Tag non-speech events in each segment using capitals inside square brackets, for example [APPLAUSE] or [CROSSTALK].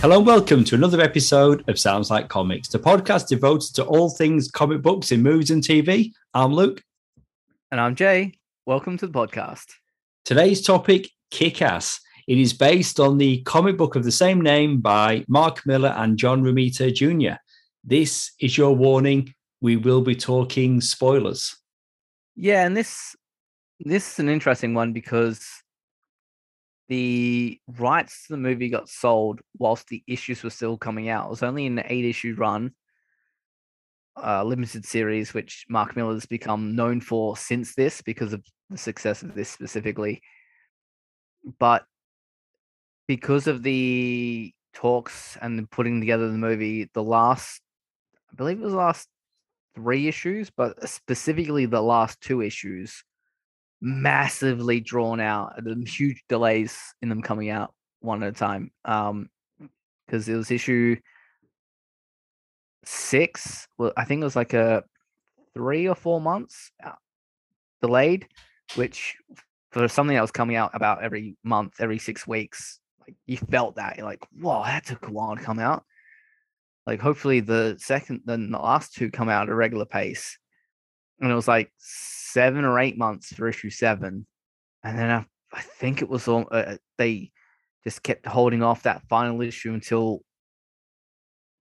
Hello and welcome to another episode of Sounds Like Comics, the podcast devoted to all things comic books in movies and TV. I'm Luke. And I'm Jay. Welcome to the podcast. Today's topic Kick Ass. It is based on the comic book of the same name by Mark Millar and John Romita Jr. This is your warning. We will be talking spoilers. Yeah, and this this is an interesting one because the rights to the movie got sold whilst the issues were still coming out. It was only an eight issue run, uh, limited series, which Mark Millar's become known for since this because of the success of this specifically. But because of the talks and putting together the movie, the last, I believe it was last three issues, but specifically the last two issues massively drawn out. The huge delays in them coming out one at a time. Um, because it was issue six. Well, I think it was like a three or four months uh, delayed, which for something that was coming out about every month, every six weeks, like you felt that you're like, whoa, that took a while to come out. Like hopefully the second, then the last two come out at a regular pace, and it was like seven or eight months for issue seven, and then I, I think it was all uh, they just kept holding off that final issue until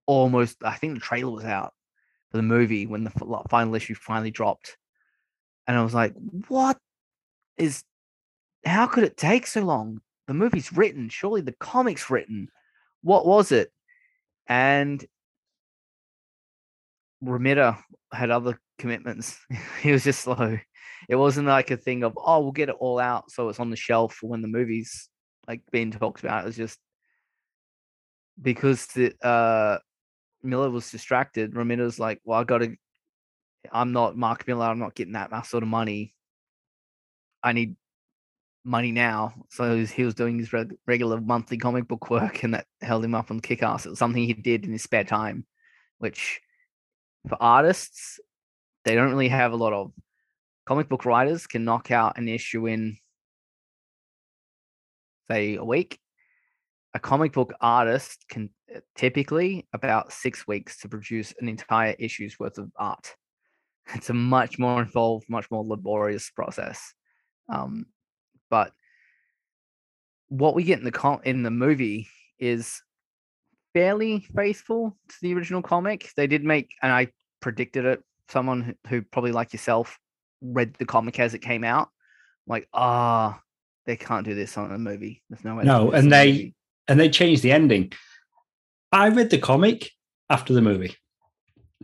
almost. I think the trailer was out for the movie when the final issue finally dropped, and I was like, "What is? How could it take so long? The movie's written. Surely the comic's written. What was it?" And Romita had other commitments. [LAUGHS] he was just slow. It wasn't like a thing of oh we'll get it all out so it's on the shelf for when the movie's like being talked about. It was just because the uh Millar was distracted. Romita's like, well, I got to. I'm not Mark Millar, I'm not getting that sort of money. I need money now. So he was, doing his reg- regular monthly comic book work, and that held him up on Kick-Ass. It was something he did in his spare time, which for artists, they don't really have a lot of. Comic book writers can knock out an issue in, say, a week. A comic book artist can uh, typically about six weeks to produce an entire issue's worth of art. [LAUGHS] It's a much more involved, much more laborious process. Um, but what we get in the com- in the movie is fairly faithful to the original comic. They did make, and I predicted it. Someone who, who probably like yourself read the comic as it came out. Like, ah, oh, they can't do this on a movie. There's no way. No, and they and they changed the ending. I read the comic after the movie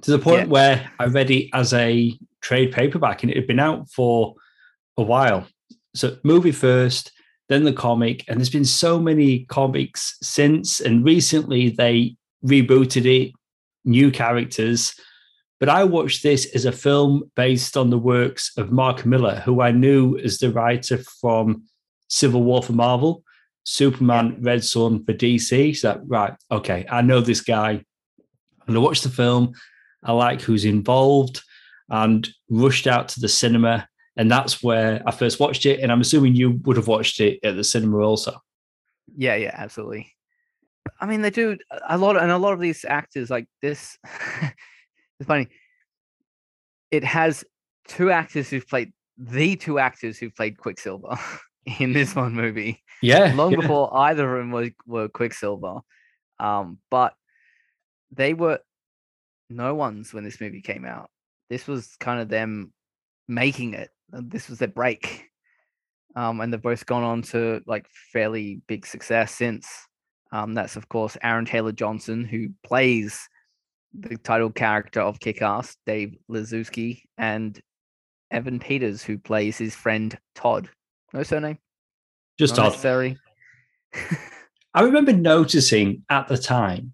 to the point yeah. where I read it as a trade paperback, and it had been out for a while. So, movie first, then the comic, and there's been so many comics since. And recently, they rebooted it, new characters. But I watched this as a film based on the works of Mark Millar, who I knew as the writer from Civil War for Marvel, Superman, Red Son for DC. So, right, okay, I know this guy. And I watched the film. I like who's involved and rushed out to the cinema. And that's where I first watched it. And I'm assuming you would have watched it at the cinema also. Yeah, yeah, absolutely. I mean, they do a lot, of, and a lot of these actors like this. [LAUGHS] it's funny. It has two actors who've played the two actors who played Quicksilver [LAUGHS] in this one movie. Yeah. Long yeah. before either of them were, were Quicksilver. Um, but they were no ones when this movie came out. This was kind of them making it. This was their break. Um, and they've both gone on to like fairly big success since. Um, that's of course Aaron Taylor Johnson, who plays the title character of Kick-Ass, Dave Lizewski, and Evan Peters, who plays his friend Todd. No surname. Just Not Todd. necessary. I remember noticing at the time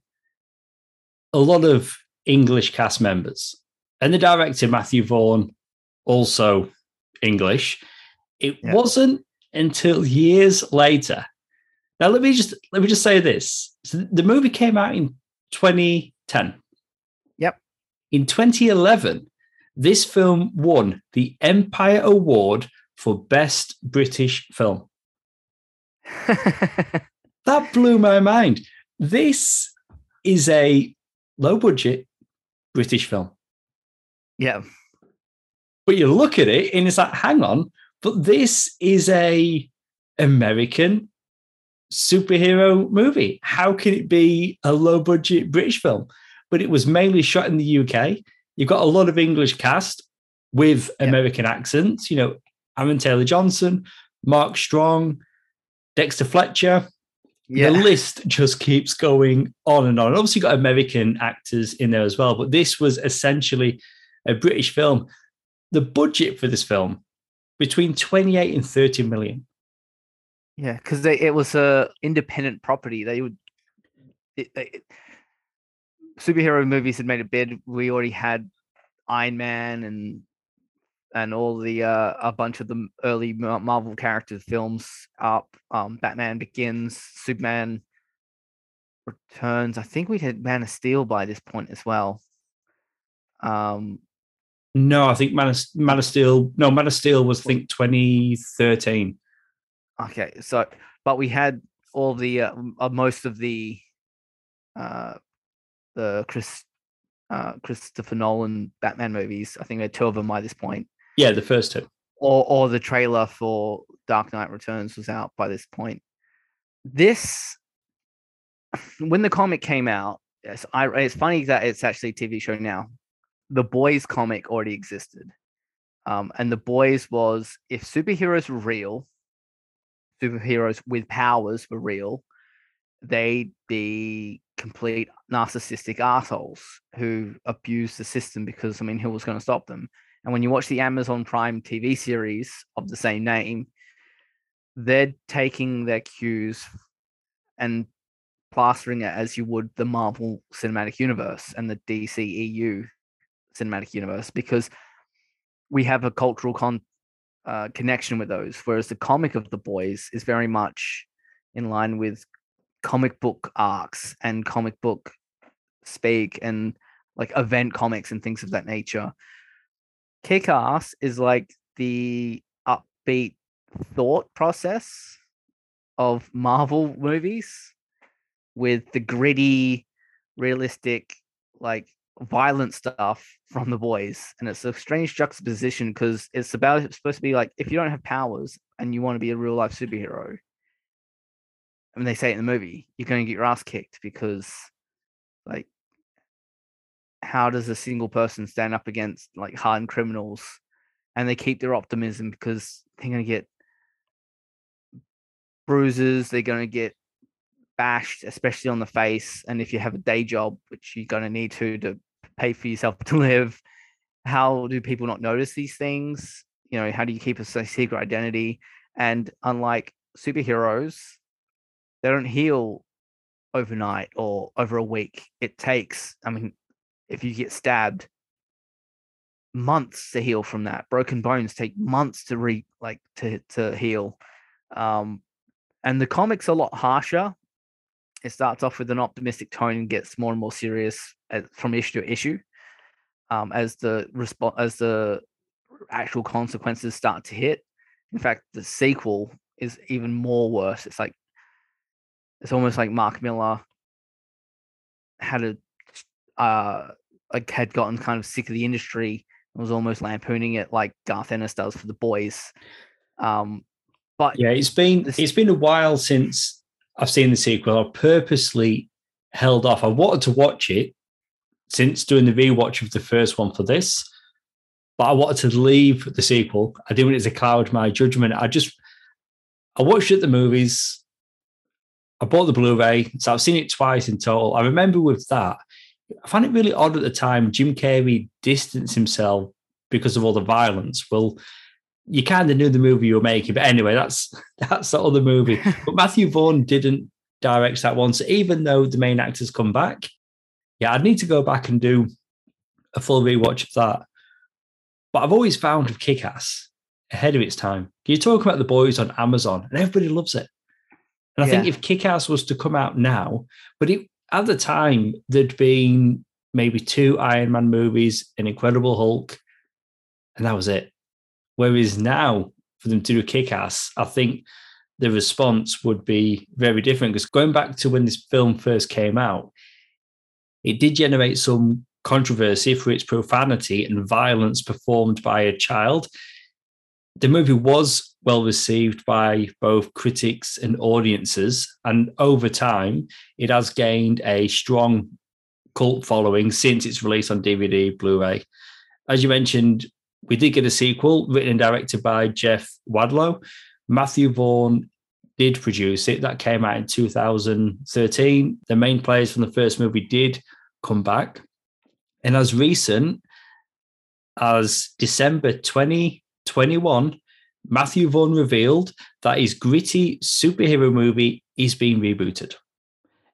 a lot of English cast members, and the director Matthew Vaughn, also English. It yeah. wasn't until years later. Now let me just let me just say this: so the movie came out in 2010. In 2011, this film won the Empire Award for Best British Film. [LAUGHS] that blew my mind this is a low budget British film. Yeah. But you look at it and it's like, hang on, but this is a American superhero movie. How can it be a low budget British film? But it was mainly shot in the UK. You've got a lot of English cast with yeah. American accents. You know, Aaron Taylor Johnson, Mark Strong, Dexter Fletcher. Yeah. The list just keeps going on and on. Obviously, got American actors in there as well, but this was essentially a British film. The budget for this film between 28 and 30 million. Yeah, because it was a independent property. They would it, it, superhero movies had made a bid. We already had Iron Man and and all the uh, a bunch of the early Marvel characters films up. Um, Batman Begins, Superman Returns. I think we had Man of Steel by this point as well. Um, no, I think Man of, Man of Steel. No, Man of Steel was I think 2013. Okay, so but we had all the uh, uh, most of the uh the Chris uh Christopher Nolan Batman movies. I think we had two of them by this point. Yeah, the first two. Or or the trailer for Dark Knight Returns was out by this point. This [SIGHS] when the comic came out, it's, I, it's funny that it's actually a TV show now. The Boys comic already existed. Um, and The Boys was if superheroes were real, superheroes with powers were real, they'd be complete narcissistic assholes who abuse the system because I mean, who was going to stop them? And when you watch the Amazon Prime TV series of the same name, they're taking their cues and plastering it as you would the Marvel Cinematic Universe and the DCEU Cinematic Universe because we have a cultural con- uh, connection with those. Whereas the comic of the boys is very much in line with comic book arcs and comic book speak and like event comics and things of that nature. Kick Ass is like the upbeat thought process of Marvel movies with the gritty, realistic, like violent stuff from the boys. And it's a strange juxtaposition because it's about it's supposed to be like if you don't have powers and you want to be a real life superhero, Mean they say it in the movie, you're going to get your ass kicked because like how does a single person stand up against like hardened criminals and they keep their optimism because they're going to get bruises they're going to get bashed especially on the face and if you have a day job which you're going to need to to pay for yourself [LAUGHS] to live how do people not notice these things? You know how do you keep a secret identity? And unlike superheroes they don't heal overnight or over a week it takes i mean if you get stabbed, months to heal from that. Broken bones take months to re like to to heal. Um, and the comic's a lot harsher. It starts off with an optimistic tone and gets more and more serious as, from issue to issue. Um, as the response as the actual consequences start to hit. In fact, the sequel is even more worse. It's like it's almost like Mark Millar had a uh, like had gotten kind of sick of the industry and was almost lampooning it like Garth Ennis does for the boys. Um, but yeah, it's been this... it's been a while since I've seen the sequel. I purposely held off. I wanted to watch it since doing the rewatch of the first one for this, but I wanted to leave the sequel. I didn't want it to cloud my judgment. I just I watched it the movies. I bought the Blu-ray, so I've seen it twice in total. I remember with that, I found it really odd at the time. Jim Carrey distanced himself because of all the violence. Well, you kind of knew the movie you were making, but anyway, that's [LAUGHS] that's the other movie. [LAUGHS] but Matthew Vaughn didn't direct that one, so even though the main actors come back, yeah, I'd need to go back and do a full rewatch of that. But I've always found of Kick-Ass ahead of its time. You talk about the boys on Amazon, and everybody loves it. And I yeah. think if Kick-Ass was to come out now, but it at the time, there'd been maybe two Iron Man movies, an Incredible Hulk, and that was it. Whereas now, for them to do kick ass, I think the response would be very different. Because going back to when this film first came out, it did generate some controversy for its profanity and violence performed by a child. The movie was well received by both critics and audiences, and over time, it has gained a strong cult following since its release on DVD, Blu ray. As you mentioned, we did get a sequel written and directed by Jeff Wadlow. Matthew Vaughn did produce it. That came out in 2013. The main players from the first movie did come back. And as recent as December 2021, Matthew Vaughn revealed that his gritty superhero movie is being rebooted.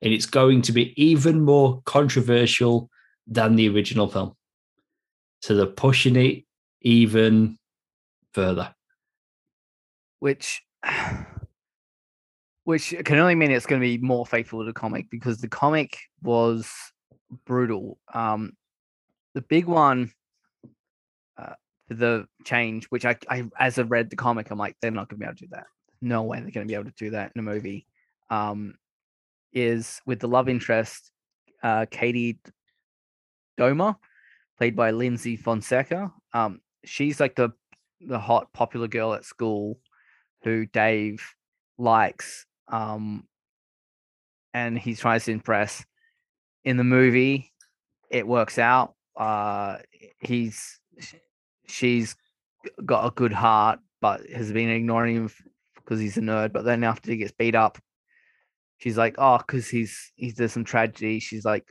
And it's going to be even more controversial than the original film. So they're pushing it even further. Which which can only mean it's going to be more faithful to the comic because the comic was brutal. Um, the big one the change, which I, I, as I read the comic, I'm like, they're not to be able to do that. No way they're to be able to do that in a movie. Um, is with the love interest, uh, Katie Deauxma, played by Lyndsy Fonseca. Um, she's like the the hot popular girl at school who Dave likes. Um, and he tries to impress. In the movie, it works out. Uh, he's she's got a good heart, but has been ignoring him because he's a nerd. But then after he gets beat up, she's like, oh, because he's he's there's some tragedy. She's like,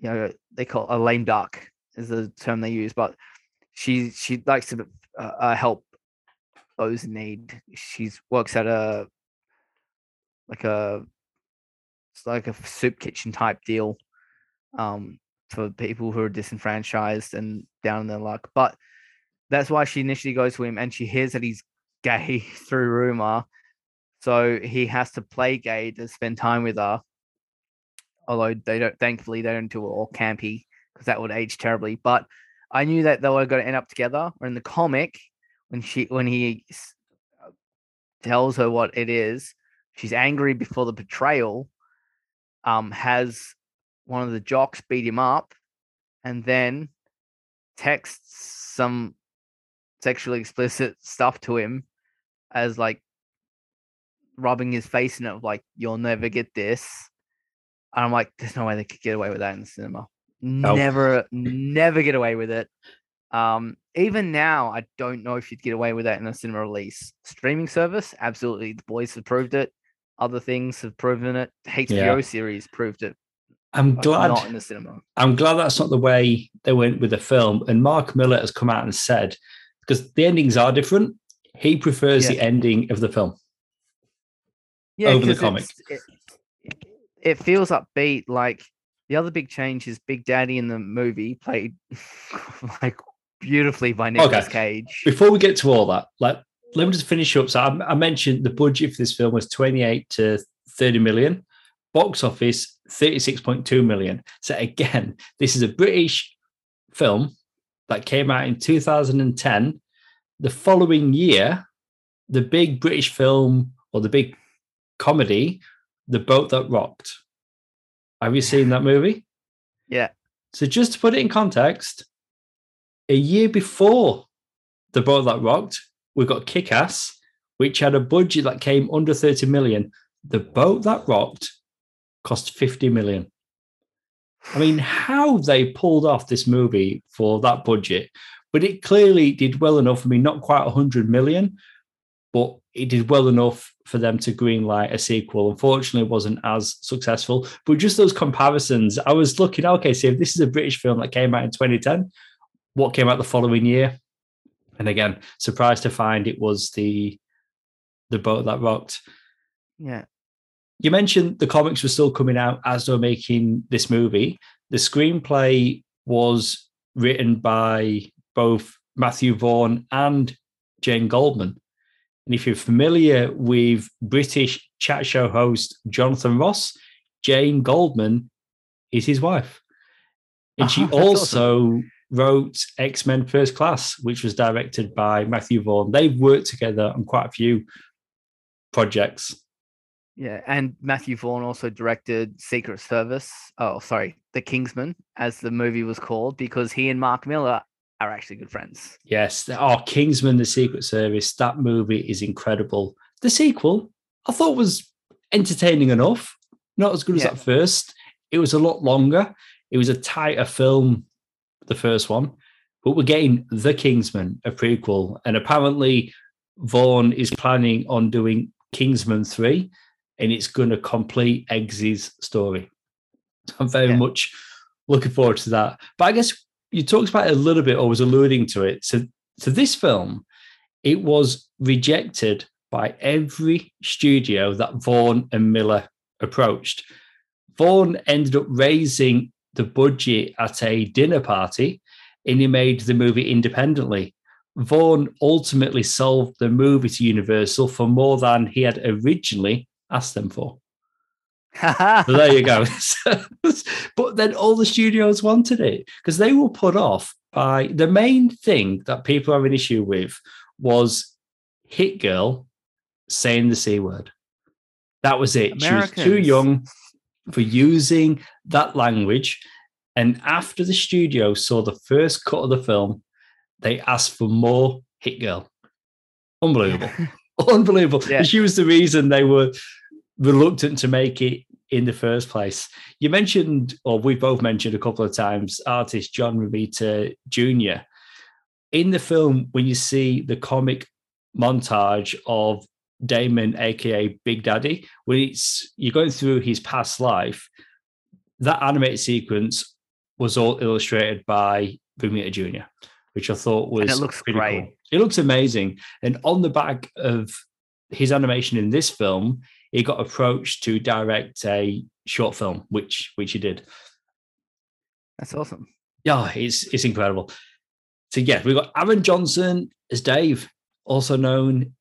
you know, they call a lame duck is the term they use, but she she likes to uh, uh, help those in need. She's works at a like a it's like a soup kitchen type deal um, for people who are disenfranchised and down in their luck. But that's why she initially goes to him, and she hears that he's gay [LAUGHS] through rumor, so he has to play gay to spend time with her. Although they don't, thankfully, they don't do it all campy because that would age terribly. But I knew that they were going to end up together. Or in the comic, when she when he tells her what it is, she's angry before the betrayal. Um, has one of the jocks beat him up, and then texts some sexually explicit stuff to him as like rubbing his face in it, of like "You'll never get this." And I'm like, "There's no way they could get away with that in the cinema." Never, never get away with it. Um, even now, I don't know if you'd get away with that in a cinema release. Streaming service, absolutely. The boys have proved it. Other things have proven it. HBO yeah. series proved it. I'm glad not in the cinema. I'm glad that's not the way they went with the film. And Mark Millar has come out and said because the endings are different. He prefers yeah. the ending of the film. Yeah, over the comic. It, it feels upbeat. Like the other big change is Big Daddy in the movie played [LAUGHS] like beautifully by Nicolas okay. Cage. Before we get to all that, like let me just finish up. So I, I, mentioned the budget for this film was 28 to 30 million, box office 36.2 million. So again, this is a British film that came out in 2010. The following year, the big British film or the big comedy, The Boat That Rocked. Have you seen that movie? Yeah. So just to put it in context, a year before The Boat That Rocked, we got Kick Ass, which had a budget that came under 30 million. The Boat That Rocked cost 50 million. I mean, how they pulled off this movie for that budget, but it clearly did well enough. I mean, not quite 100 million, but it did well enough for them to greenlight a sequel. Unfortunately, it wasn't as successful. But just those comparisons, I was looking, okay, see if this is a British film that came out in 2010, what came out the following year? And again, surprised to find it was the the boat that rocked. Yeah. You mentioned the comics were still coming out as they were making this movie. The screenplay was written by both Matthew Vaughn and Jane Goldman. And if you're familiar with British chat show host Jonathan Ross, Jane Goldman is his wife. And she [LAUGHS] also awesome. wrote X Men First Class, which was directed by Matthew Vaughn. They've worked together on quite a few projects. Yeah, and Matthew Vaughn also directed Secret Service. Oh, sorry, The Kingsman, as the movie was called, because he and Mark Millar are actually good friends. Yes. Oh, Kingsman, The Secret Service. That movie is incredible. The sequel, I thought was entertaining enough. Not as good as Yeah. that first. It was a lot longer. It was a tighter film, the first one. But we're getting The Kingsman, a prequel. And apparently, Vaughn is planning on doing Kingsman 3, and it's going to complete Eggsy's story. I'm very Yeah. much looking forward to that. But I guess you talked about it a little bit or was alluding to it. So, so this film, it was rejected by every studio that Vaughn and Millar approached. Vaughn ended up raising the budget at a dinner party and he made the movie independently. Vaughn ultimately sold the movie to Universal for more than he had originally asked them for. So there you go. [LAUGHS] [LAUGHS] but then all the studios wanted it because they were put off by the main thing that people have an issue with was Hit Girl saying the C word. That was it. She was too young for using that language. And after the studio saw the first cut of the film, they asked for more Hit Girl. Unbelievable. [LAUGHS] [LAUGHS] Unbelievable. Yeah. She was the reason they were reluctant to make it in the first place. You mentioned, or we both mentioned a couple of times, artist John Romita Jr. In the film, when you see the comic montage of Damon, aka Big Daddy, when it's you're going through his past life, that animated sequence was all illustrated by Romita Jr., which I thought was And it looks great. cool. It looks amazing. And on the back of his animation in this film, he got approached to direct a short film, which which he did. That's awesome. Yeah, it's it's incredible. So yeah, we've got Aaron Johnson as Dave, also known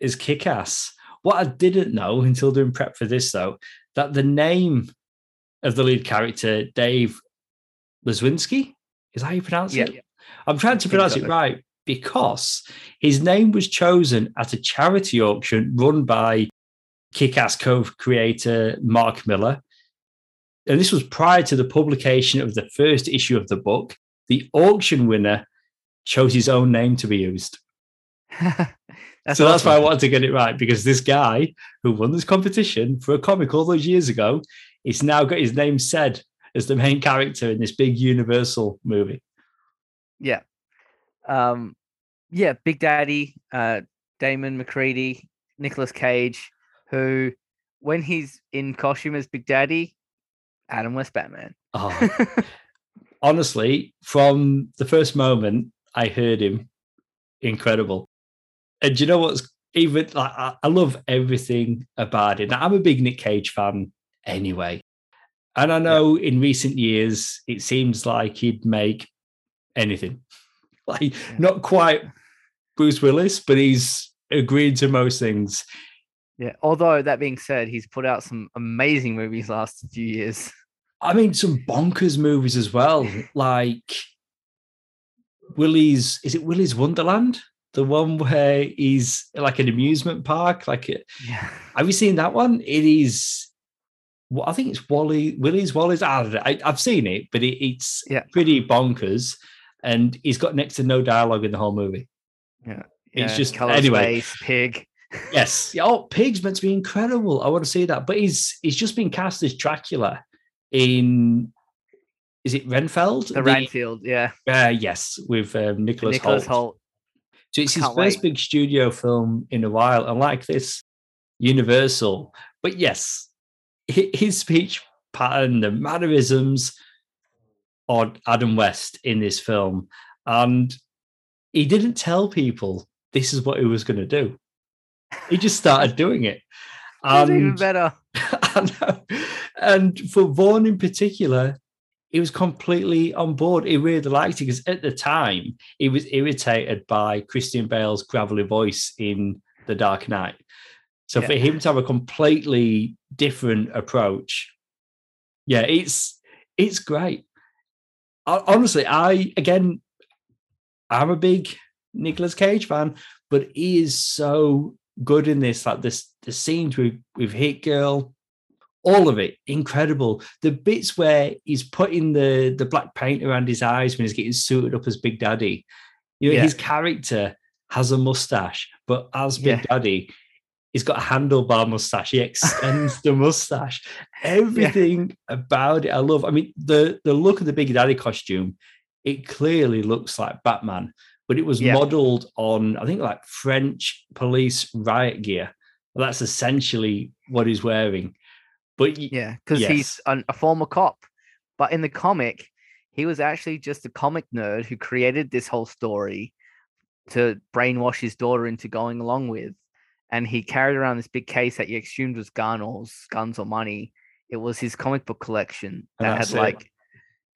as Kick-Ass. What I didn't know until doing prep for this, though, that the name of the lead character, Dave Lazwinski, is that how you pronounce Yeah. it? I'm trying to pronounce it right because his name was chosen at a charity auction run by Kick-Ass co-creator Mark Millar. And this was prior to the publication of the first issue of the book. The auction winner chose his own name to be used. [LAUGHS] that's so that's why I wanted to get it right because this guy who won this competition for a comic all those years ago, he's now got his name said as the main character in this big Universal movie. Yeah. Um, yeah, Big Daddy, uh, Damon Macready, Nicolas Cage, who, when he's in costume as Big Daddy, Adam West Batman. Oh, [LAUGHS] honestly, from the first moment I heard him, incredible. And you know what's even like? I, I love everything about it. Now, I'm a big Nick Cage fan anyway. And I know in recent years, it seems like he'd make anything. [LAUGHS] Like, not quite Bruce Willis, but he's agreed to most things. yeah. Although that being said, he's put out some amazing movies last few years. I mean, some bonkers movies as well, like Willie's. Is it Willy's Wonderland? The one where he's like an amusement park. Like, Yeah. have you seen that one? It is. Well, I think it's Wally. Willie's Wally's. I, I've seen it, but it, it's Yeah. pretty bonkers. And he's got next to no dialogue in the whole movie. It's Yeah, He's just Colour anyway. Space, Pig. Yes. [LAUGHS] Oh, Pig's meant to be incredible. I want to see that. But he's he's just been cast as Dracula in is it Renfield? The Renfield, yeah. Uh, yes, with um, Nicholas, Nicholas Hoult. Hoult. So it's his first wait. big studio film in a while, and like this, Universal. But yes, his speech pattern, the mannerisms on Adam West in this film, and he didn't tell people this is what he was going to do. He just started doing it. [LAUGHS] That's even And better. [LAUGHS] I know. And for Vaughn in particular, he was completely on board. He really liked it because at the time he was irritated by Christian Bale's gravelly voice in The Dark Knight. So for Yeah. him to have a completely different approach, yeah, it's it's great. Honestly, I again, I'm a big Nicolas Cage fan, but he is so good in this. Like this, the scenes with with Hit Girl, all of it incredible. The bits where he's putting the the black paint around his eyes when he's getting suited up as Big Daddy. You know, yeah. his character has a mustache, but as Big yeah. Daddy, he's got a handlebar mustache. He extends the mustache. [LAUGHS] Everything yeah. about it, I love. I mean, the the look of the Big Daddy costume, it clearly looks like Batman, but it was modeled on, I think, like French police riot gear. Well, that's essentially what he's wearing. But yeah, because yes. he's an, a former cop. But in the comic, he was actually just a comic nerd who created this whole story to brainwash his daughter into going along with. And he carried around this big case that he assumed was gun or guns or money. It was his comic book collection that had it. like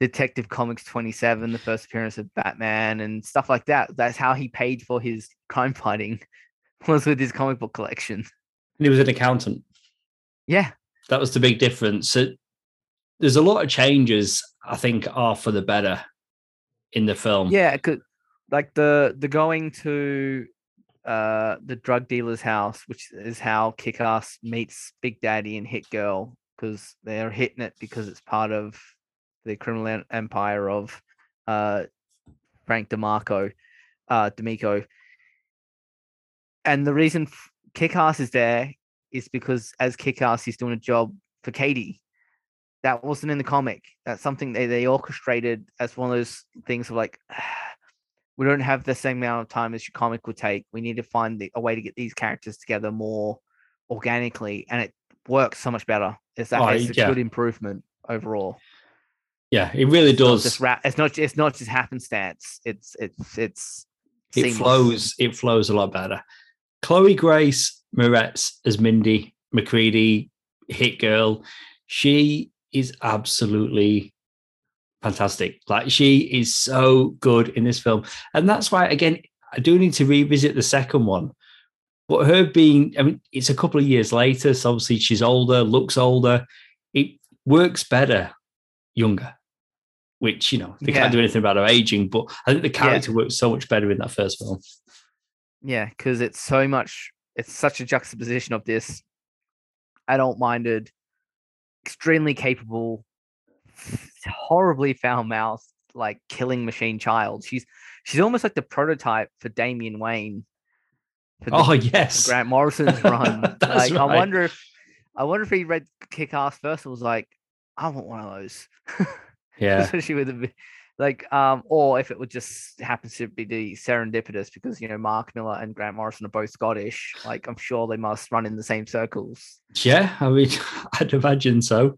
Detective Comics 27, the first appearance of Batman and stuff like that. That's how he paid for his crime fighting [LAUGHS] was with his comic book collection. And he was an accountant. Yeah. That was the big difference. So there's a lot of changes I think are for the better in the film. Yeah, like the the going to uh the drug dealer's house, which is how Kick-Ass meets Big Daddy and Hit Girl, because they're hitting it because it's part of the criminal empire of uh Frank DeMarco, uh D'Amico. And the reason Kick-Ass is there is because as Kick-Ass, he's doing a job for Katie. That wasn't in the comic. That's something they, they orchestrated as one of those things of like, [SIGHS] we don't have the same amount of time as your comic would take. We need to find the, a way to get these characters together more organically, and it works so much better. It's that oh, it's a good improvement overall. Yeah, it really it's does. Not just ra- it's not. It's not just happenstance. It's it's it's. It seamless. flows. It flows a lot better. Chloe Grace Moretz as Mindy Macready, hit girl. She is absolutely fantastic. Like she is so good in this film. And that's why, again, I do need to revisit the second one. But her being, I mean, it's a couple of years later. So obviously she's older, looks older. It works better younger, which, you know, they yeah. can't do anything about her aging. But I think the character yeah. works so much better in that first film. Yeah, because it's so much it's such a juxtaposition of this adult minded, extremely capable, horribly foul mouthed, like killing machine child. She's she's almost like the prototype for Damian Wayne. For the, oh yes, Grant Morrison's run. [LAUGHS] like right. I wonder if I wonder if he read Kick Ass first and was like, I want one of those. [LAUGHS] Yeah, [LAUGHS] especially with the like um or if it would just happen to be the serendipitous because you know mark millar and grant morrison are both scottish like i'm sure they must run in the same circles. Yeah i mean [LAUGHS] i'd imagine so.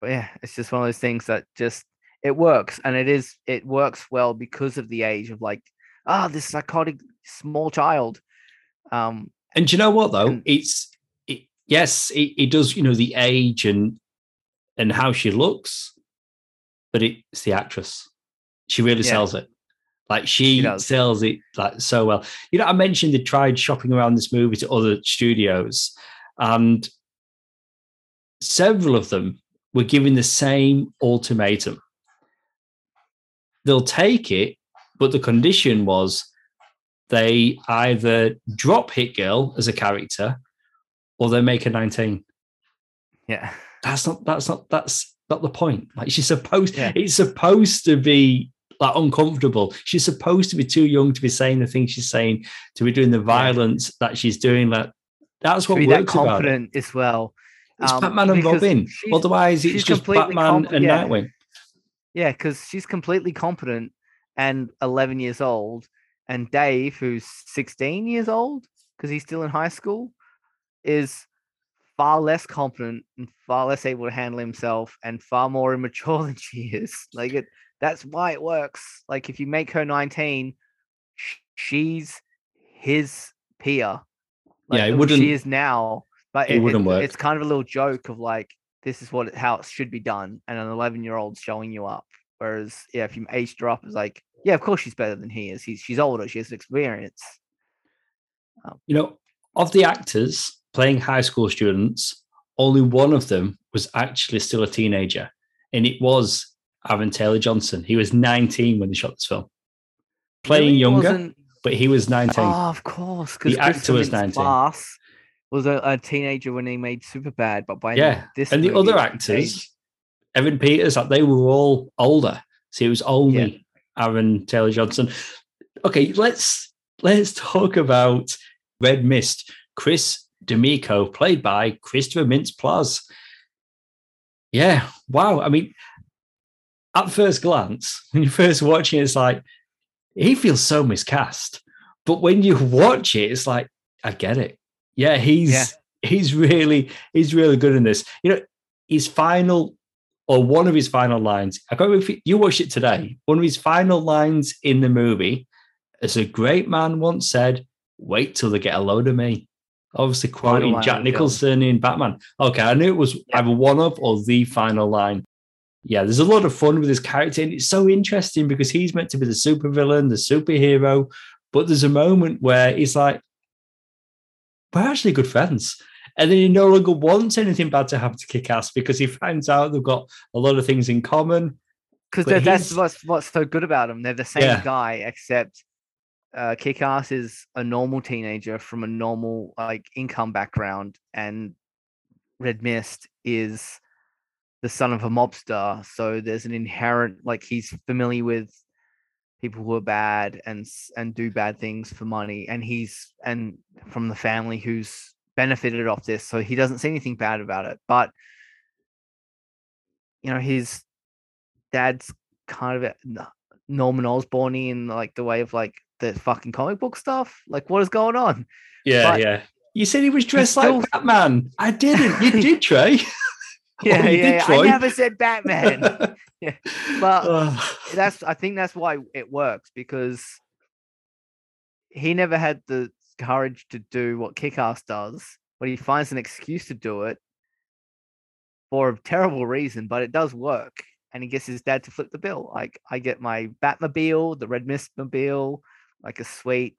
But yeah it's just one of those things that just it works and it is it works well because of the age of like ah oh, this psychotic small child. Um and you know what though? and, it's it, yes it, it does you know the age and and how she looks but it's the actress. She really yeah. sells it. Like she, she sells it like so well. You know, I mentioned they tried shopping around this movie to other studios, and several of them were given the same ultimatum. They'll take it, but the condition was they either drop Hit Girl as a character or they make a 19. Yeah. [LAUGHS] That's not that's not that's not the point. Like she's supposed, yeah. it's supposed to be like uncomfortable. She's supposed to be too young to be saying the things she's saying, to be doing the violence yeah. that she's doing. Like that's what to be that confident as well. It's um, Batman and Robin. Otherwise, it's just Batman comp- and yeah. Nightwing. Yeah, because she's completely competent and 11 years old, and Dave, who's 16 years old because he's still in high school, is far less confident and far less able to handle himself and far more [LAUGHS] immature than she is. Like it, that's why it works. Like if you make her 19, she's his peer. Like, yeah, it wouldn't. She is now, but it, it wouldn't it, work. It's kind of a little joke of like this is what how it should be done, and an 11 year old showing you up. Whereas, yeah, if you aged her up, it's like, yeah, of course she's better than he is. He's she's older. She has experience. Um, you know, of the actors, playing high school students, only one of them was actually still a teenager, and it was Aaron Taylor Johnson. He was 19 when they shot this film, playing younger, but he was 19. Oh, of course, Because the actor was 19. Class, was a, a teenager when he made super bad, but by yeah, this and the other actors, Evan Peters, like they were all older, so it was only Aaron Taylor Johnson. Okay, let's let's talk about Red Mist. Chris D'Amico, played by Christopher Mintz-Plasse. Yeah, wow. I mean, at first glance, [LAUGHS] when you're first watching it, it's like he feels so miscast. But when you [LAUGHS] watch it, it's like, I get it. Yeah, he's Yeah. he's really he's really good in this. You know, his final or one of his final lines. I can't remember if you, you watched it today. One of his final lines in the movie, as a great man once said, "Wait till they get a load of me." Obviously, quoting Jack. Nicholson in Batman. Okay, I knew it was Yeah. either one of or the final line. Yeah, there's a lot of fun with his character, and it's so interesting because he's meant to be the supervillain, the superhero, but there's a moment where he's like, "We're actually good friends," and then he no longer wants anything bad to happen to Kick-Ass because he finds out they've got a lot of things in common. because that's what's what's so good about them. They're the same Yeah. guy, except uh, Kick-Ass is a normal teenager from a normal like income background, and Red Mist is the son of a mobster. So there's an inherent like he's familiar with people who are bad and and do bad things for money, and he's and from the family who's benefited off this, so he doesn't see anything bad about it, but. You know, his dad's kind of Norman Osborn in like the way of like the fucking comic book stuff. Like, what is going on? Yeah, But- yeah. You said he was dressed still- like Batman. I didn't. You [LAUGHS] did, Trey. [LAUGHS] Yeah, oh, you yeah. did, yeah. I never said Batman. [LAUGHS] Yeah, but Oh, that's I think that's why it works because he never had the courage to do what Kick-Ass does, but he finds an excuse to do it for a terrible reason, but it does work. And he gets his dad to flip the bill. Like I get my Batmobile, the Red Mist mobile, like a sweet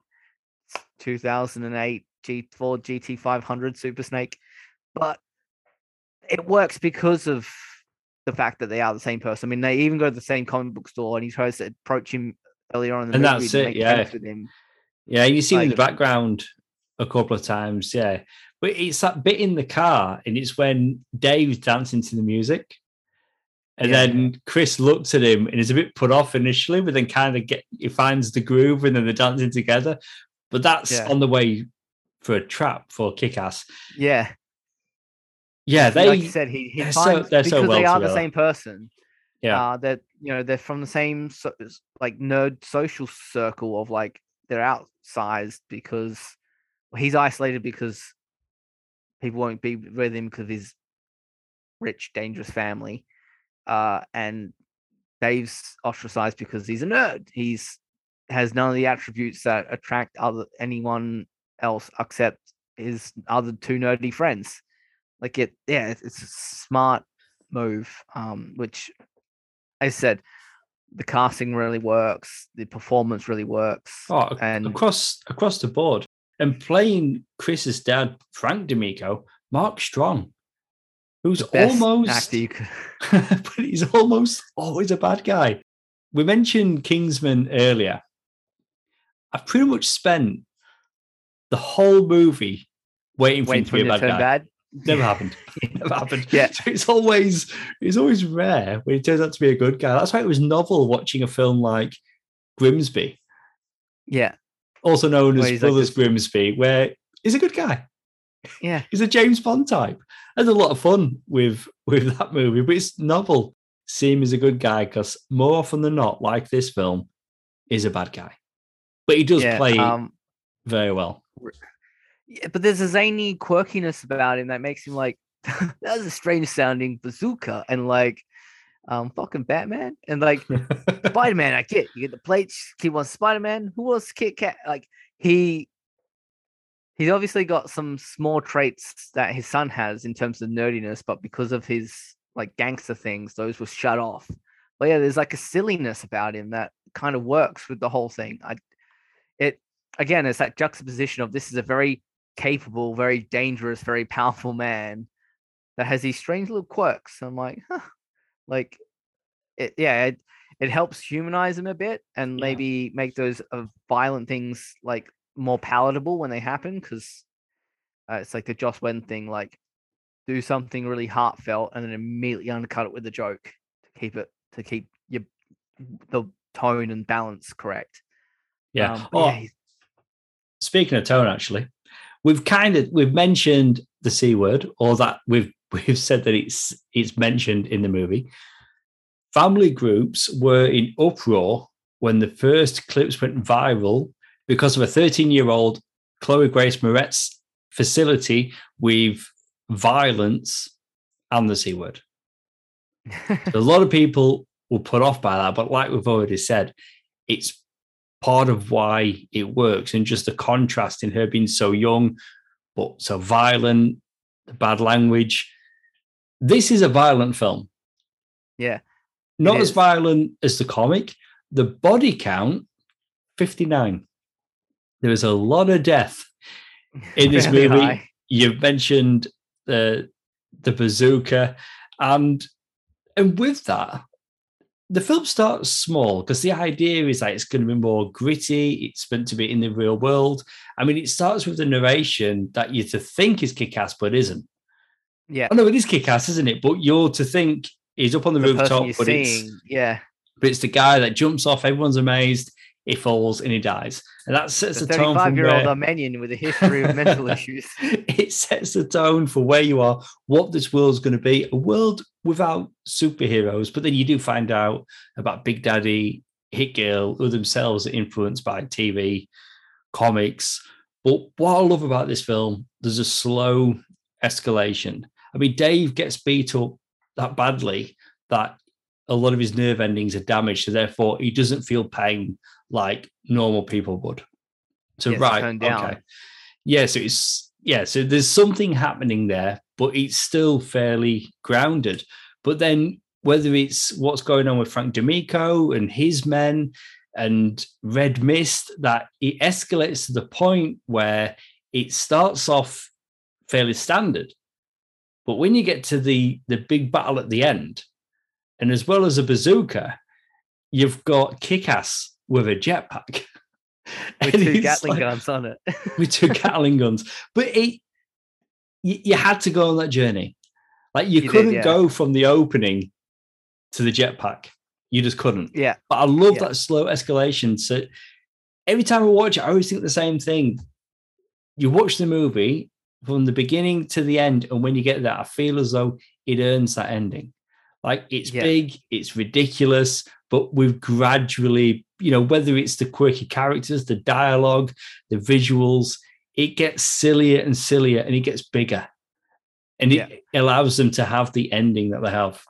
2008 G Ford GT 500 Super Snake, but it works because of the fact that they are the same person. I mean, they even go to the same comic book store, and he tries to approach him earlier on in the And movie that's it, yeah. yeah, you see him in the background a couple of times. Yeah, but it's that bit in the car, and it's when Dave's dancing to the music. And Yeah. then Chris looks at him and is a bit put off initially, but then kind of get he finds the groove and then they're dancing together. But that's Yeah. on the way for a trap for kick ass. Yeah, Yeah, they like you said, he he they're so- finds they're so because they well are the same person. Yeah. uh, that you know they're from the same so, like nerd social circle of like they're outsized because he's isolated because people won't be with him because of his rich, dangerous family, uh, and Dave's ostracized because he's a nerd. He's has none of the attributes that attract other anyone else except his other two nerdy friends. Like it, yeah, it's, a smart move. Um, which I said, the casting really works, the performance really works, Oh, and across across the board. And playing Chris's dad, Frank D'Amico, Mark Strong, who's best almost [LAUGHS] [LAUGHS] but he's almost always a bad guy. We mentioned Kingsman earlier. I've pretty much spent the whole movie waiting for him to be a bad guy. bad. Never [LAUGHS] happened. Never happened. Yeah. So it's always it's always rare when he turns out to be a good guy. That's why it was novel watching a film like Grimsby, Yeah, also known as he's like Brothers this- Grimsby, where he's a good guy. Yeah, [LAUGHS] He's a James Bond type. I had a lot of fun with with that movie, but it's novel. See him as a good guy because more often than not, like this film, is a bad guy. But he does yeah. play um, very well. yeah, but there's a zany quirkiness about him that makes him like [LAUGHS] that's a strange sounding bazooka and like um fucking Batman and like [LAUGHS] Spider Man. I get you get the plates. He wants Spider Man. Who wants Kit Kat? Like he he's obviously got some small traits that his son has in terms of nerdiness, but because of his like gangster things, those were shut off. But yeah, there's like a silliness about him that kind of works with the whole thing. I it again, it's that juxtaposition of this is a very capable, very dangerous, very powerful man that has these strange little quirks. I'm like, huh, like it, yeah, it, it helps humanize him a bit and Yeah. maybe make those uh, violent things like more palatable when they happen because Uh, it's like the Joss Whedon thing, like do something really heartfelt and then immediately undercut it with a joke to keep it to keep your the tone and balance correct. Yeah. Um, oh, yeah, speaking of tone, actually, we've kind of we've mentioned the c word, or that we've [LAUGHS] we've said that it's it's mentioned in the movie. Family groups were in uproar when the first clips went viral because of a 13 year old Chloe Grace Moretz facility with violence and the C word. [LAUGHS] a lot of people were put off by that, but like we've already said, it's part of why it works and just the contrast in her being so young but so violent, the bad language. This is a violent film. Yeah. Not as violent as the comic. The body count 59. There was a lot of death in this movie. High. You've mentioned the the bazooka, and and with that, the film starts small because the idea is that it's going to be more gritty. It's meant to be in the real world. I mean, it starts with the narration that you to think is kick-ass, but isn't. Yeah. Oh no, it is kick-ass, isn't it? But you're to think he's up on the, the rooftop, but seeing, it's yeah. But it's the guy that jumps off. Everyone's amazed he falls and he dies. And that sets the, the tone. 35 year old Armenian with a history of mental [LAUGHS] issues. It sets the tone for where you are, what this world's going to be a world without superheroes. But then you do find out about Big Daddy, Hit Girl, who themselves are influenced by TV, comics. But what I love about this film, there's a slow escalation. I mean, Dave gets beat up that badly that a lot of his nerve endings are damaged. So therefore, he doesn't feel pain like normal people would. So right, okay, yeah. So it's yeah. So there's something happening there, but it's still fairly grounded. But then whether it's what's going on with Frank D'Amico and his men and Red Mist, that it escalates to the point where it starts off fairly standard. But when you get to the the big battle at the end, and as well as a bazooka, you've got Kick-Ass with a jetpack. [LAUGHS] [LAUGHS] With two Gatling like, guns on it. [LAUGHS] with two Gatling guns. But it, you, you, had to go on that journey. Like you, you couldn't did, yeah. go from the opening to the jetpack. You just couldn't. Yeah. But I love yeah. that slow escalation. So every time I watch it, I always think the same thing. You watch the movie from the beginning to the end, and when you get there, I feel as though it earns that ending. Like it's yeah. big, it's ridiculous, but we've gradually, you know, whether it's the quirky characters, the dialogue, the visuals, it gets sillier and sillier and it gets bigger. And it yeah. allows them to have the ending that they have.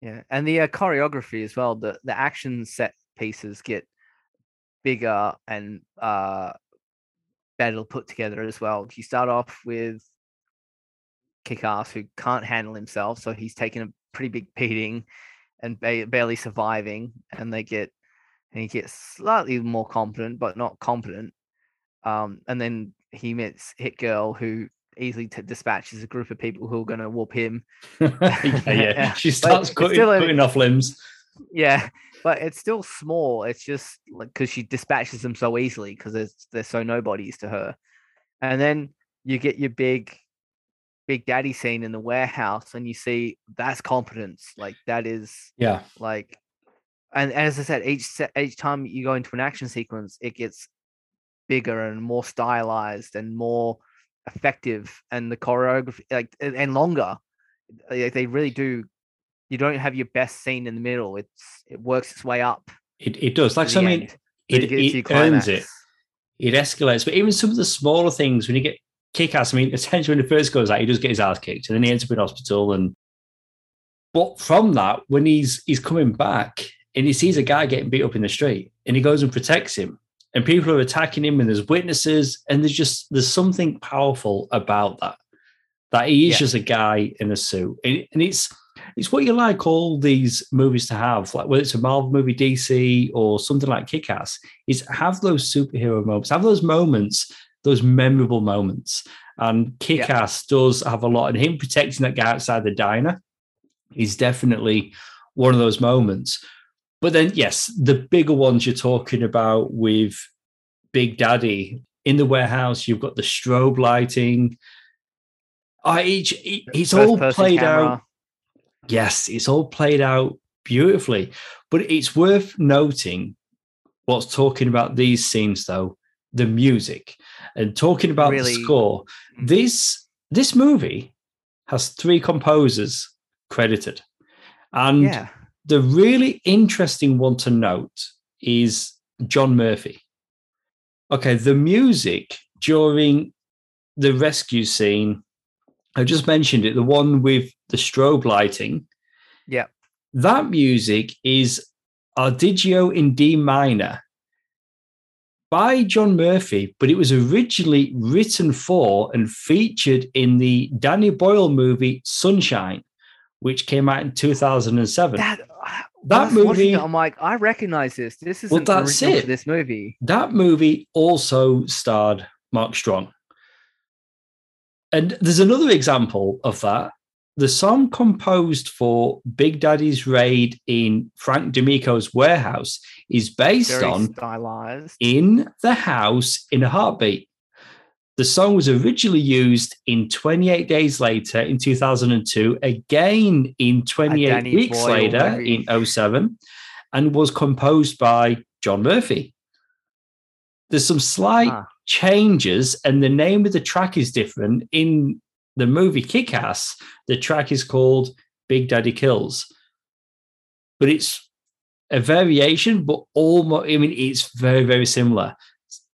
Yeah. And the uh, choreography as well, the, the action set pieces get bigger and uh, better put together as well. You start off with Kick-Ass, who can't handle himself, so he's taken a pretty big beating and ba- barely surviving, and they get and he gets slightly more competent, but not competent. Um, and then he meets Hit Girl, who easily t- dispatches a group of people who are going to whoop him. [LAUGHS] yeah, yeah, [LAUGHS] she starts cutting, cutting off limbs. Yeah, but it's still small. It's just like because she dispatches them so easily because they're so nobodies to her. And then you get your big Big Daddy scene in the warehouse, and you see that's competence. Like that is yeah. Like, and, and as I said, each each time you go into an action sequence, it gets bigger and more stylized and more effective, and the choreography like and longer. Like, they really do. You don't have your best scene in the middle. It's it works its way up. It it does. Like something it, it, it earns it. It escalates. But even some of the smaller things, when you get kick ass. I mean, essentially, when he first goes out, he does get his ass kicked, and then he ends up in hospital. And but from that, when he's he's coming back and he sees a guy getting beat up in the street, and he goes and protects him, and people are attacking him, and there's witnesses, and there's just there's something powerful about that. That he is yeah. just a guy in a suit, and, and it's it's what you like all these movies to have, like whether it's a Marvel movie, DC, or something like Kick Ass, is have those superhero moments, have those moments those memorable moments. And Kick Ass yeah. does have a lot, and him protecting that guy outside the diner is definitely one of those moments. But then, yes, the bigger ones you're talking about with Big Daddy in the warehouse, you've got the strobe lighting, I, each, it's all played camera. out. Yes, it's all played out beautifully. But it's worth noting what's talking about these scenes, though the music and talking about really? the score. Mm. This this movie has three composers credited, and yeah. The really interesting one to note is John Murphy. Okay, the music during the rescue scene, I just mentioned it, the one with the strobe lighting. Yeah. That music is Adagio in D minor by John Murphy, but it was originally written for and featured in the Danny Boyle movie Sunshine, which came out in 2007. That, that movie, it, I'm like, I recognize this. This is well, that's it. this movie. That movie also starred Mark Strong. And there's another example of that. The song composed for Big Daddy's raid in Frank D'Amico's warehouse is based Very on stylized. In the House in a Heartbeat. The song was originally used in 28 Days Later in 2002, again in 28 Weeks Boyle Later in 07, and was composed by John Murphy. There's some slight ah. changes, and the name of the track is different. In the movie Kick Ass, the track is called Big Daddy Kills. But it's a variation, but almost, I mean, it's very, very similar.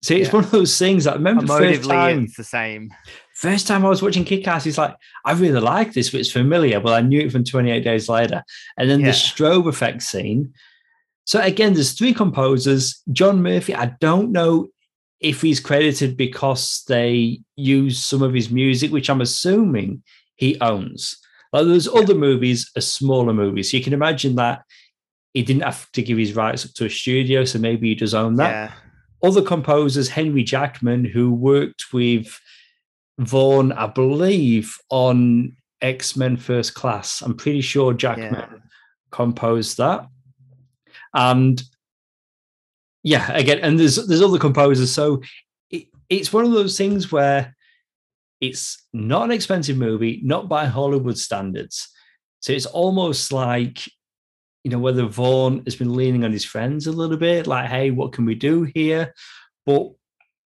See, it's yeah. one of those things that I remember the first time. It's the same. First time I was watching Kick Ass, he's like, I really like this, but it's familiar. Well, I knew it from 28 Days Later. And then yeah. the strobe effect scene. So again, there's three composers. John Murphy, I don't know if he's credited because they use some of his music, which I'm assuming he owns. Like there's yeah. other movies, a smaller movies. So you can imagine that he didn't have to give his rights up to a studio, so maybe he does own that. Other composers, Henry Jackman, who worked with Vaughn, I believe, on X Men First Class. I'm pretty sure Jackman yeah. composed that. And yeah, again, and there's there's other composers. So it, it's one of those things where it's not an expensive movie, not by Hollywood standards. So it's almost like you know, whether Vaughn has been leaning on his friends a little bit, like, hey, what can we do here? But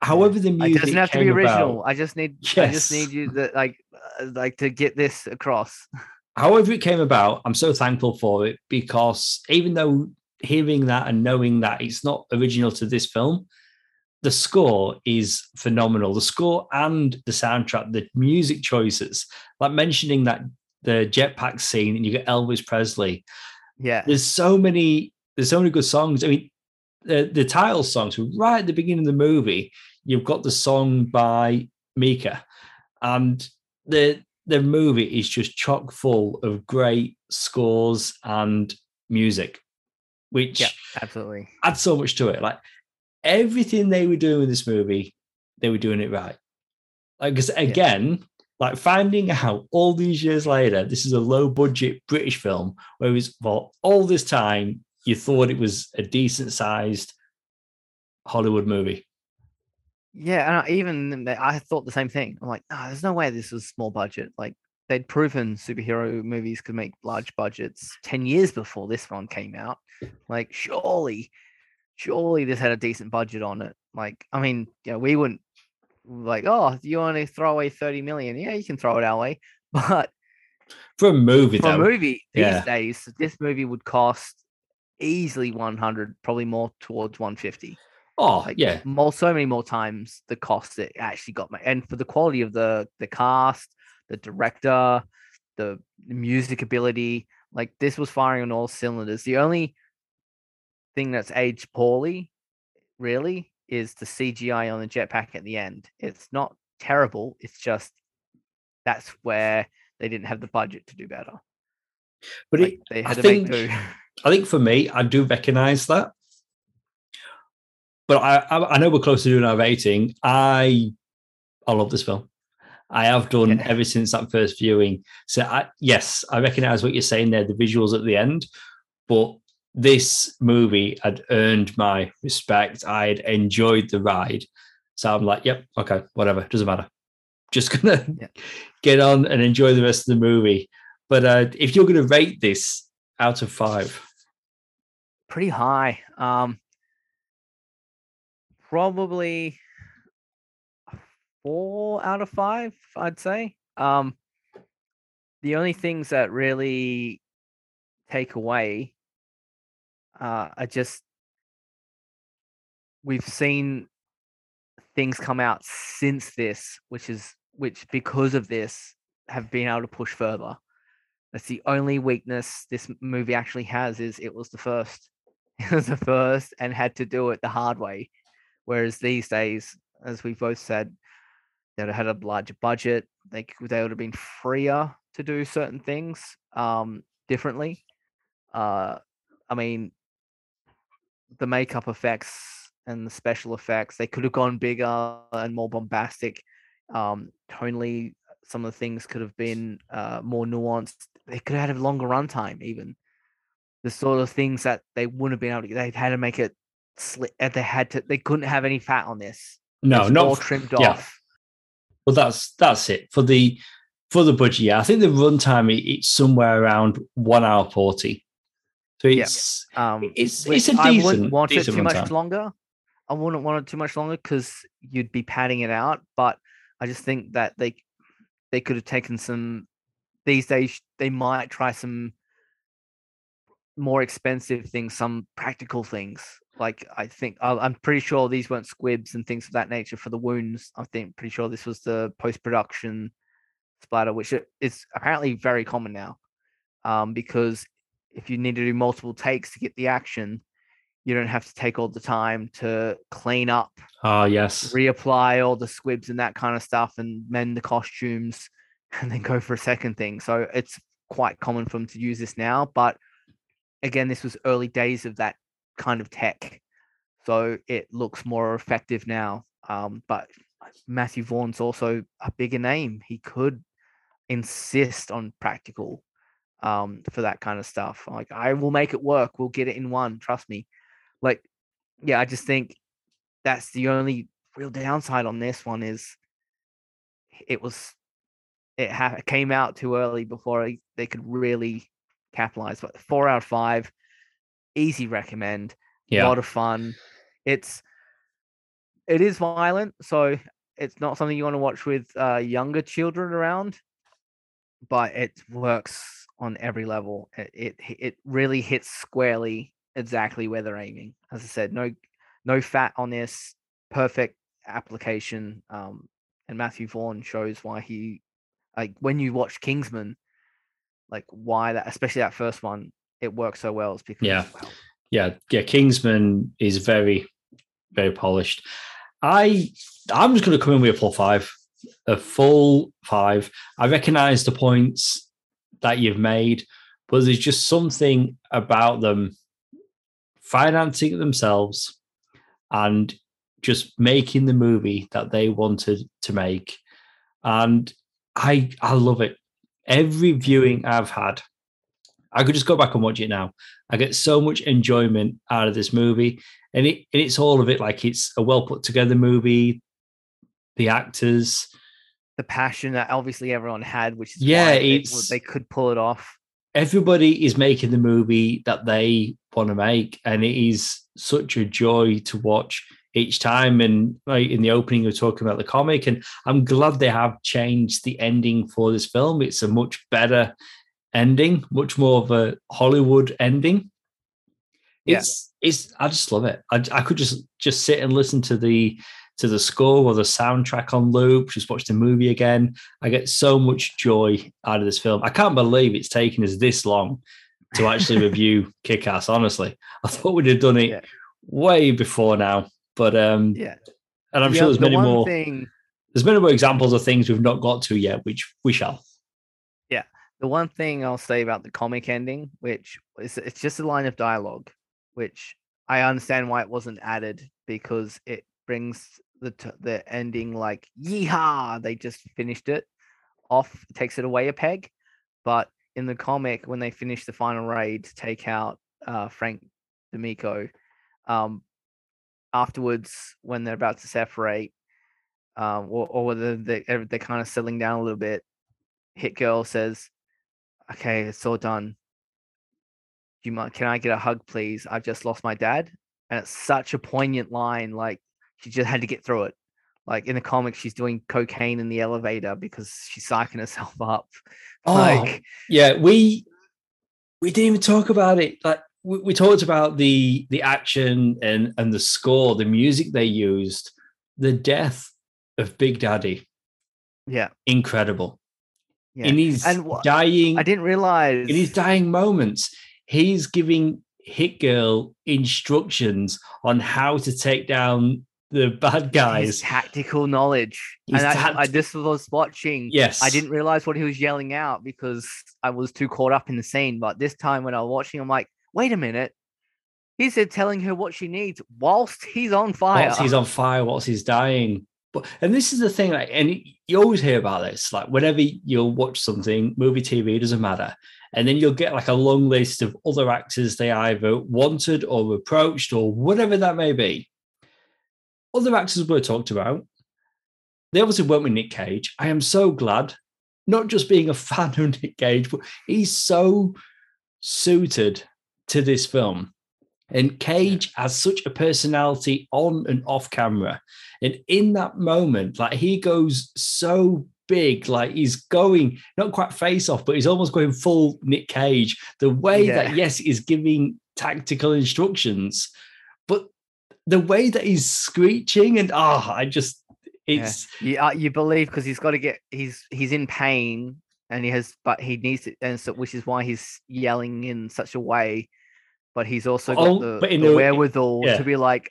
however the music it doesn't have to be original. About, I just need yes. I just need you that like uh, like to get this across. [LAUGHS] However it came about, I'm so thankful for it because even though hearing that and knowing that it's not original to this film, the score is phenomenal. The score and the soundtrack, the music choices, like mentioning that the jetpack scene and you get Elvis Presley. Yeah. There's so many, there's so many good songs. I mean, the, the title songs right at the beginning of the movie, you've got the song by Mika. And the the movie is just chock full of great scores and music, which yeah, absolutely adds so much to it. Like everything they were doing in this movie, they were doing it right. Like, because again, yeah like finding out all these years later, this is a low budget British film, where it was for all this time you thought it was a decent sized Hollywood movie. Yeah, and I, even I thought the same thing. I'm like, oh, there's no way this was small budget. Like they'd proven superhero movies could make large budgets 10 years before this one came out. Like, surely, surely this had a decent budget on it. Like, I mean, know, we wouldn't like, oh, you want to throw away 30 million? Yeah, you can throw it our way. [LAUGHS] But for a movie, for though, a movie these yeah. days, this movie would cost easily 100, probably more towards 150. Oh, like, yeah. More, so many more times the cost it actually got. My and for the quality of the the cast, the director, the music ability, like this was firing on all cylinders. The only thing that's aged poorly, really, is the CGI on the jetpack at the end. It's not terrible. It's just that's where they didn't have the budget to do better. But like, it, they had I to think, make do. I think for me, I do recognize that. But I, I, I know we're close to doing our rating. I I love this film. I have done yeah. ever since that first viewing. So I, yes, I recognize what you're saying there, the visuals at the end, but this movie had earned my respect. I had enjoyed the ride. So I'm like, yep, okay, whatever, doesn't matter. just [LAUGHS] gonna yeah. get on and enjoy the rest of the movie. But uh, if you're gonna rate this out of five, pretty high. Um, probably four out of five, I'd say. Um, the only things that really take away uh, are just we've seen things come out since this, which is which because of this have been able to push further. That's the only weakness this movie actually has is it was the first. [LAUGHS] It was the first and had to do it the hard way. Whereas these days, as we both said, they'd have had a larger budget. They they would have been freer to do certain things um, differently. Uh, I mean, the makeup effects and the special effects they could have gone bigger and more bombastic. Um, tonally, some of the things could have been uh, more nuanced. They could have had a longer runtime, even the sort of things that they wouldn't have been able to. They had to make it slit. Uh, they had to. They couldn't have any fat on this. No, it's not all trimmed yeah. off. Well, that's that's it for the for the budget. Yeah, I think the runtime it's somewhere around one hour forty. So it's yeah. um, it's it's a decent. I wouldn't want it too much longer. I wouldn't want it too much longer because you'd be padding it out. But I just think that they they could have taken some. These days, they might try some more expensive things, some practical things. Like I think I'm pretty sure these weren't squibs and things of that nature for the wounds. I think pretty sure this was the post production splatter, which is apparently very common now. Um, because if you need to do multiple takes to get the action, you don't have to take all the time to clean up. Ah, uh, yes. Reapply all the squibs and that kind of stuff and mend the costumes [LAUGHS] and then go for a second thing. So it's quite common for them to use this now. But again, this was early days of that kind of tech. So it looks more effective now. Um, but Matthew Vaughn's also a bigger name. He could insist on practical um, for that kind of stuff. Like, I will make it work. We'll get it in one. Trust me. Like, yeah, I just think that's the only real downside on this one is it was it ha- came out too early before they could really capitalize. But four out of five, easy recommend. Yeah. A lot of fun. It's it is violent, so it's not something you want to watch with uh, younger children around, but it works on every level. It, it it really hits squarely exactly where they're aiming. As I said, no no fat on this. Perfect application. Um, and Matthew Vaughn shows why he like when you watch Kingsman, like why that especially that first one it works so well is because yeah well, yeah yeah Kingsman is very very polished. I I'm just going to come in with a full five, a full five. I recognise the points that you've made, but there's just something about them financing themselves and just making the movie that they wanted to make. And I I love it. Every viewing I've had, I could just go back and watch it now. I get so much enjoyment out of this movie and it and it's all of it like it's a well put together movie the actors the passion that obviously everyone had which is yeah it's, they, they could pull it off everybody is making the movie that they want to make and it is such a joy to watch each time and like in the opening you're talking about the comic and i'm glad they have changed the ending for this film it's a much better ending much more of a hollywood ending it's yeah. it's I just love it. I, I could just just sit and listen to the to the score or the soundtrack on loop, just watch the movie again. I get so much joy out of this film. I can't believe it's taken us this long to actually [LAUGHS] review Kick Ass, honestly. I thought we'd have done it yeah. way before now. But um yeah. And I'm yeah, sure there's the many more thing, there's many more examples of things we've not got to yet, which we shall. Yeah. The one thing I'll say about the comic ending, which is it's just a line of dialogue which I understand why it wasn't added because it brings the t- the ending like yeehaw they just finished it off takes it away a peg but in the comic when they finish the final raid to take out uh, Frank D'Amico um, afterwards when they're about to separate um, or, or whether they, they're, kind of settling down a little bit. Hit Girl says, "Okay, it's all done. You might, can I get a hug, please? I've just lost my dad." And it's such a poignant line. Like she just had to get through it. Like in the comics, she's doing cocaine in the elevator because she's psyching herself up. [LAUGHS] Oh, like, yeah, we we didn't even talk about it. Like we, we talked about the the action and and the score, the music they used, the death of Big Daddy. Yeah, incredible. Yeah. In his and wh- dying, I didn't realize in his dying moments, he's giving Hit Girl instructions on how to take down the bad guys. His tactical knowledge. His and tact- I, I just was watching. Yes. I didn't realize what he was yelling out because I was too caught up in the scene. But this time when I was watching, I'm like, wait a minute. He said telling her what she needs whilst he's on fire. Whilst he's on fire, whilst he's dying. But and this is the thing, like, and you always hear about this, like whenever you'll watch something, movie, TV, doesn't matter. And then you'll get like a long list of other actors they either wanted or approached or whatever that may be other actors were talked about. They obviously weren't with Nick Cage. I am so glad, not just being a [LAUGHS] fan of Nick Cage, but he's so suited to this film. And Cage has such a personality on and off camera. And in that moment, like he goes so big, like he's going not quite face off, but he's almost going full Nick Cage. The way yeah. that, yes, is giving tactical instructions, but the way that he's screeching and oh, I just it's yeah. you, uh, you believe because he's got to get he's he's in pain and he has but he needs to and so which is why he's yelling in such a way but he's also got oh, the, the wherewithal yeah. to be like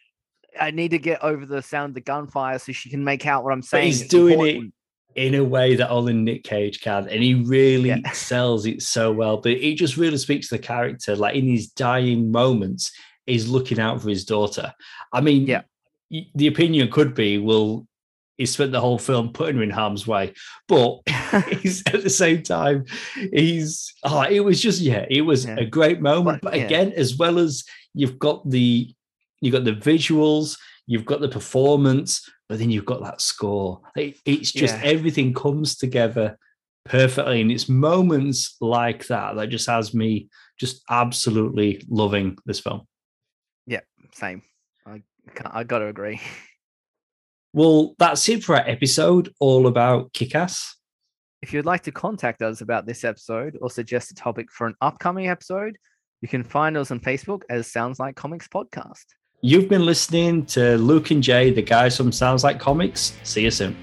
I need to get over the sound of the gunfire so she can make out what I'm saying. But he's it's doing important. it in a way that only Nick Cage can, and he really yeah. sells it so well. But it just really speaks to the character. Like in his dying moments, is looking out for his daughter. I mean, yeah, the opinion could be, well, he spent the whole film putting her in harm's way, but [LAUGHS] he's at the same time, he's oh, it was just yeah, it was yeah. a great moment. But, but yeah. again, as well as you've got the you've got the visuals, you've got the performance, but then you've got that score. It, it's just yeah. everything comes together perfectly, and it's moments like that that just has me just absolutely loving this film same. I I got to agree. [LAUGHS] Well, that's it for our episode all about Kick-Ass. If you'd like to contact us about this episode or suggest a topic for an upcoming episode, you can find us on Facebook as Sounds Like Comics Podcast. You've been listening to Luke and Jay, the guys from Sounds Like Comics. See you soon.